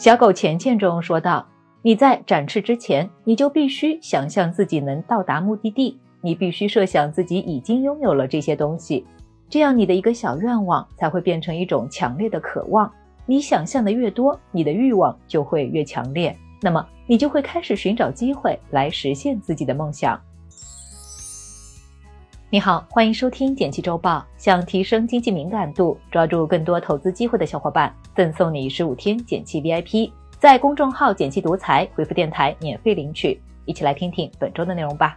小狗钱钱中说道：“你在展翅之前，你就必须想象自己能到达目的地，你必须设想自己已经拥有了这些东西，这样你的一个小愿望才会变成一种强烈的渴望。你想象的越多，你的欲望就会越强烈，那么你就会开始寻找机会来实现自己的梦想。”你好，欢迎收听简七周报。想提升经济敏感度，抓住更多投资机会的小伙伴，赠送你十五天简七 VIP，在公众号“简七独裁回复“电台”免费领取。一起来听听本周的内容吧。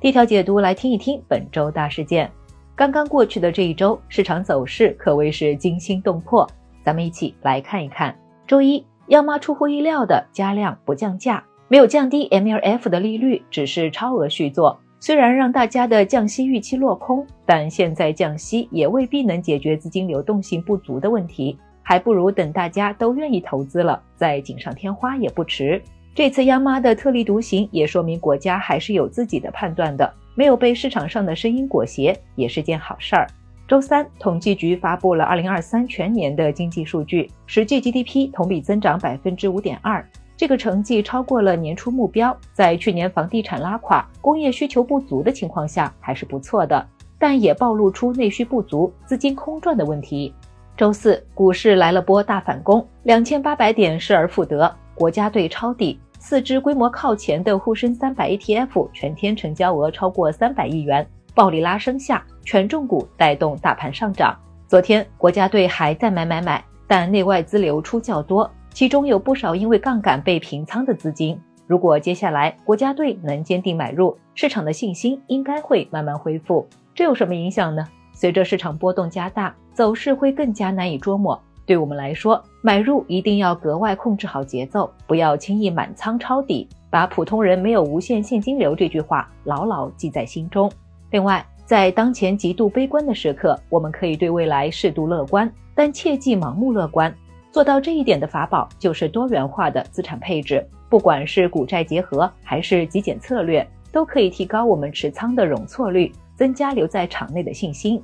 第一条解读来听一听本周大事件。刚刚过去的这一周，市场走势可谓是惊心动魄。咱们一起来看一看。周一，央妈出乎意料的加量不降价，没有降低 MLF 的利率，只是超额续作。虽然让大家的降息预期落空，但现在降息也未必能解决资金流动性不足的问题，还不如等大家都愿意投资了再锦上添花也不迟。这次央妈的特立独行，也说明国家还是有自己的判断的，没有被市场上的声音裹挟，也是件好事儿。周三，统计局发布了二零二三全年的经济数据，实际 GDP 同比增长百分之五点二。这个成绩超过了年初目标，在去年房地产拉垮、工业需求不足的情况下，还是不错的，但也暴露出内需不足、资金空转的问题。周四，股市来了波大反攻，两千八百点失而复得，国家队抄底，四只规模靠前的沪深三百 ETF 全天成交额超过三百亿元，暴力拉升下，权重股带动大盘上涨。昨天，国家队还在买买买，但内外资流出较多。其中有不少因为杠杆被平仓的资金，如果接下来国家队能坚定买入，市场的信心应该会慢慢恢复。这有什么影响呢？随着市场波动加大，走势会更加难以捉摸。对我们来说，买入一定要格外控制好节奏，不要轻易满仓抄底，把“普通人没有无限现金流”这句话牢牢记在心中。另外，在当前极度悲观的时刻，我们可以对未来适度乐观，但切忌盲目乐观。做到这一点的法宝就是多元化的资产配置，不管是股债结合还是极简策略，都可以提高我们持仓的容错率，增加留在场内的信心。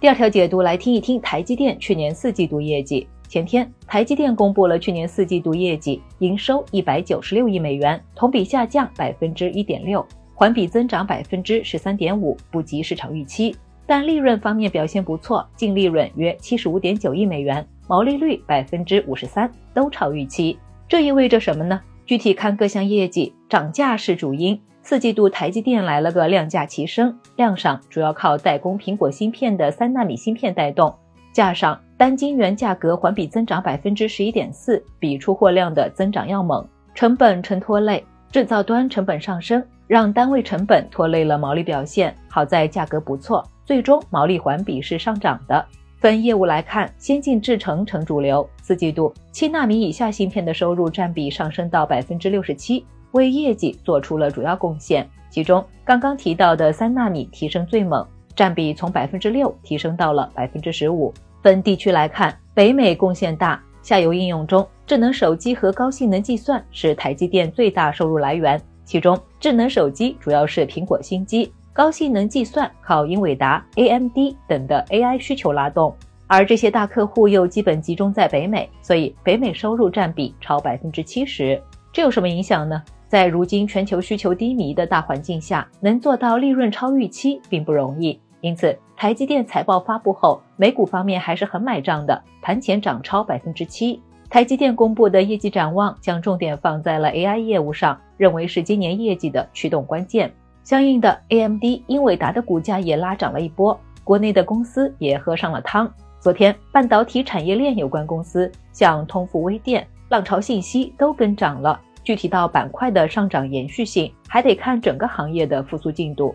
第二条解读来听一听台积电去年四季度业绩。前天，台积电公布了去年四季度业绩，营收一百九十六亿美元，同比下降百分之一点六，环比增长百分之十三点五，不及市场预期。但利润方面表现不错，净利润约七十五点九亿美元，毛利率百分之五十三，都超预期。这意味着什么呢？具体看各项业绩，涨价是主因。四季度台积电来了个量价齐升，量上主要靠代工苹果芯片的三纳米芯片带动，价上单晶圆价格环比增长百分之十一点四，比出货量的增长要猛。成本呈拖累，制造端成本上升，让单位成本拖累了毛利表现。好在价格不错。最终毛利环比是上涨的。分业务来看，先进制程成主流，四季度七纳米以下芯片的收入占比上升到百分之六十七，为业绩做出了主要贡献。其中刚刚提到的三纳米提升最猛，占比从百分之六提升到了百分之十五。分地区来看，北美贡献大，下游应用中，智能手机和高性能计算是台积电最大收入来源。其中，智能手机主要是苹果新机。高性能计算靠英伟达、AMD 等的 AI 需求拉动，而这些大客户又基本集中在北美，所以北美收入占比超百分之七十。这有什么影响呢？在如今全球需求低迷的大环境下，能做到利润超预期并不容易。因此，台积电财报发布后，美股方面还是很买账的，盘前涨超百分之七。台积电公布的业绩展望将重点放在了 AI 业务上，认为是今年业绩的驱动关键。相应的，AMD、英伟达的股价也拉涨了一波，国内的公司也喝上了汤。昨天，半导体产业链有关公司，像通富微电、浪潮信息都跟涨了。具体到板块的上涨延续性，还得看整个行业的复苏进度。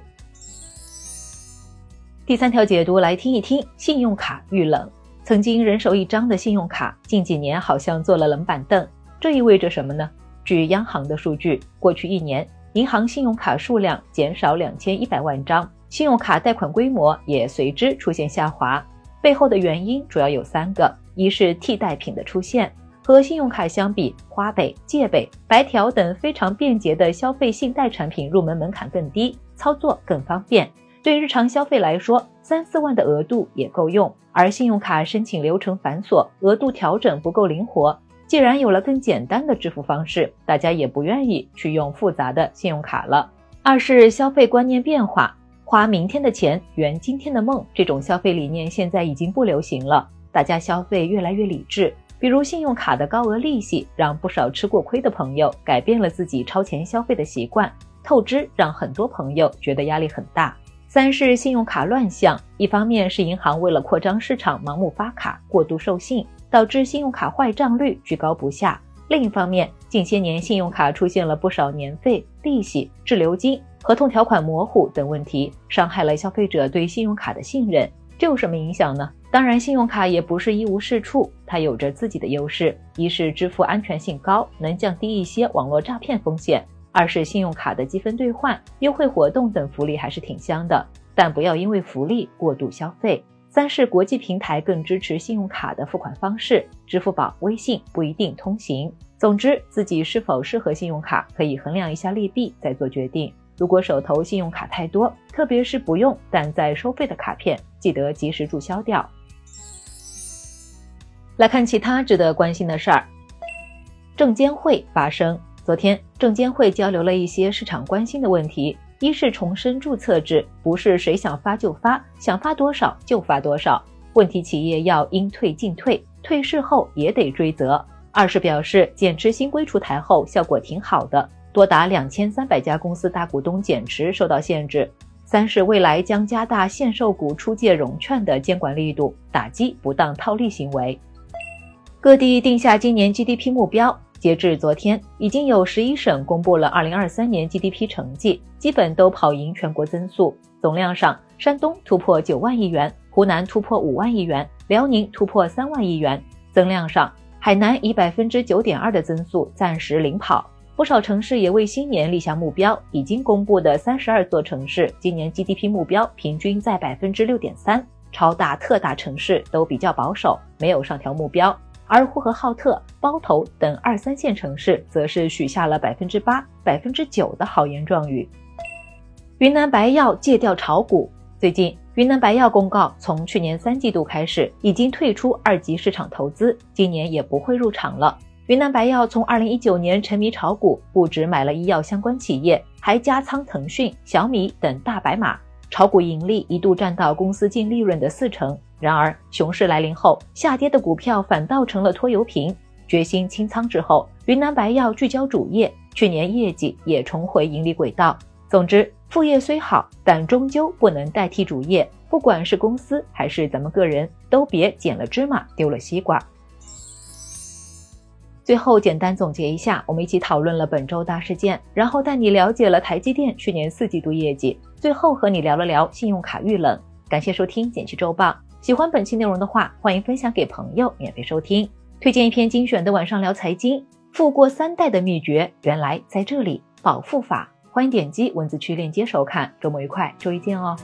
第三条解读来听一听，信用卡遇冷，曾经人手一张的信用卡，近几年好像坐了冷板凳，这意味着什么呢？据央行的数据，过去一年。银行信用卡数量减少两千一百万张，信用卡贷款规模也随之出现下滑。背后的原因主要有三个：一是替代品的出现，和信用卡相比，花呗、借呗、白条等非常便捷的消费信贷产品入门门槛更低，操作更方便。对日常消费来说，三四万的额度也够用。而信用卡申请流程繁琐，额度调整不够灵活。既然有了更简单的支付方式，大家也不愿意去用复杂的信用卡了。二是消费观念变化，花明天的钱圆今天的梦，这种消费理念现在已经不流行了。大家消费越来越理智。比如信用卡的高额利息，让不少吃过亏的朋友改变了自己超前消费的习惯。透支让很多朋友觉得压力很大。三是信用卡乱象，一方面是银行为了扩张市场盲目发卡，过度授信，导致信用卡坏账率居高不下；另一方面，近些年信用卡出现了不少年费、利息、滞留金、合同条款模糊等问题，伤害了消费者对信用卡的信任。这有什么影响呢？当然，信用卡也不是一无是处，它有着自己的优势。一是支付安全性高，能降低一些网络诈骗风险；二是信用卡的积分兑换、优惠活动等福利还是挺香的，但不要因为福利过度消费。三是国际平台更支持信用卡的付款方式，支付宝、微信不一定通行。总之，自己是否适合信用卡，可以衡量一下利弊再做决定。如果手头信用卡太多，特别是不用但在收费的卡片，记得及时注销掉。来看其他值得关心的事儿。证监会发声，昨天证监会交流了一些市场关心的问题：一是重申注册制，不是谁想发就发，想发多少就发多少，问题企业要应退尽退，退市后也得追责；二是表示减持新规出台后效果挺好的。多达两千三百家公司大股东减持受到限制。三是未来将加大限售股出借融券的监管力度，打击不当套利行为。各地定下今年 GDP 目标，截至昨天，已经有十一省公布了二零二三年 GDP 成绩，基本都跑赢全国增速。总量上，山东突破九万亿元，湖南突破五万亿元，辽宁突破三万亿元。增量上，海南以百分之九点二的增速暂时领跑。不少城市也为新年立下目标，已经公布的三十二座城市今年 GDP 目标平均在百分之六点三，超大、特大城市都比较保守，没有上调目标，而呼和浩特、包头等二三线城市则是许下了百分之八、百分之九的豪言壮语。云南白药戒掉炒股，最近云南白药公告，从去年三季度开始已经退出二级市场投资，今年也不会入场了。云南白药从二零一九年沉迷炒股，不止买了医药相关企业，还加仓腾讯、小米等大白马，炒股盈利一度占到公司净利润的四成。然而熊市来临后，下跌的股票反倒成了拖油瓶。决心清仓之后，云南白药聚焦主业，去年业绩也重回盈利轨道。总之，副业虽好，但终究不能代替主业。不管是公司还是咱们个人，都别捡了芝麻丢了西瓜。最后简单总结一下，我们一起讨论了本周大事件，然后带你了解了台积电去年四季度业绩，最后和你聊了聊信用卡遇冷。感谢收听简七周报，喜欢本期内容的话，欢迎分享给朋友免费收听。推荐一篇精选的晚上聊财经，富过三代的秘诀原来在这里，保富法。欢迎点击文字区链接收看。周末愉快，周一见哦。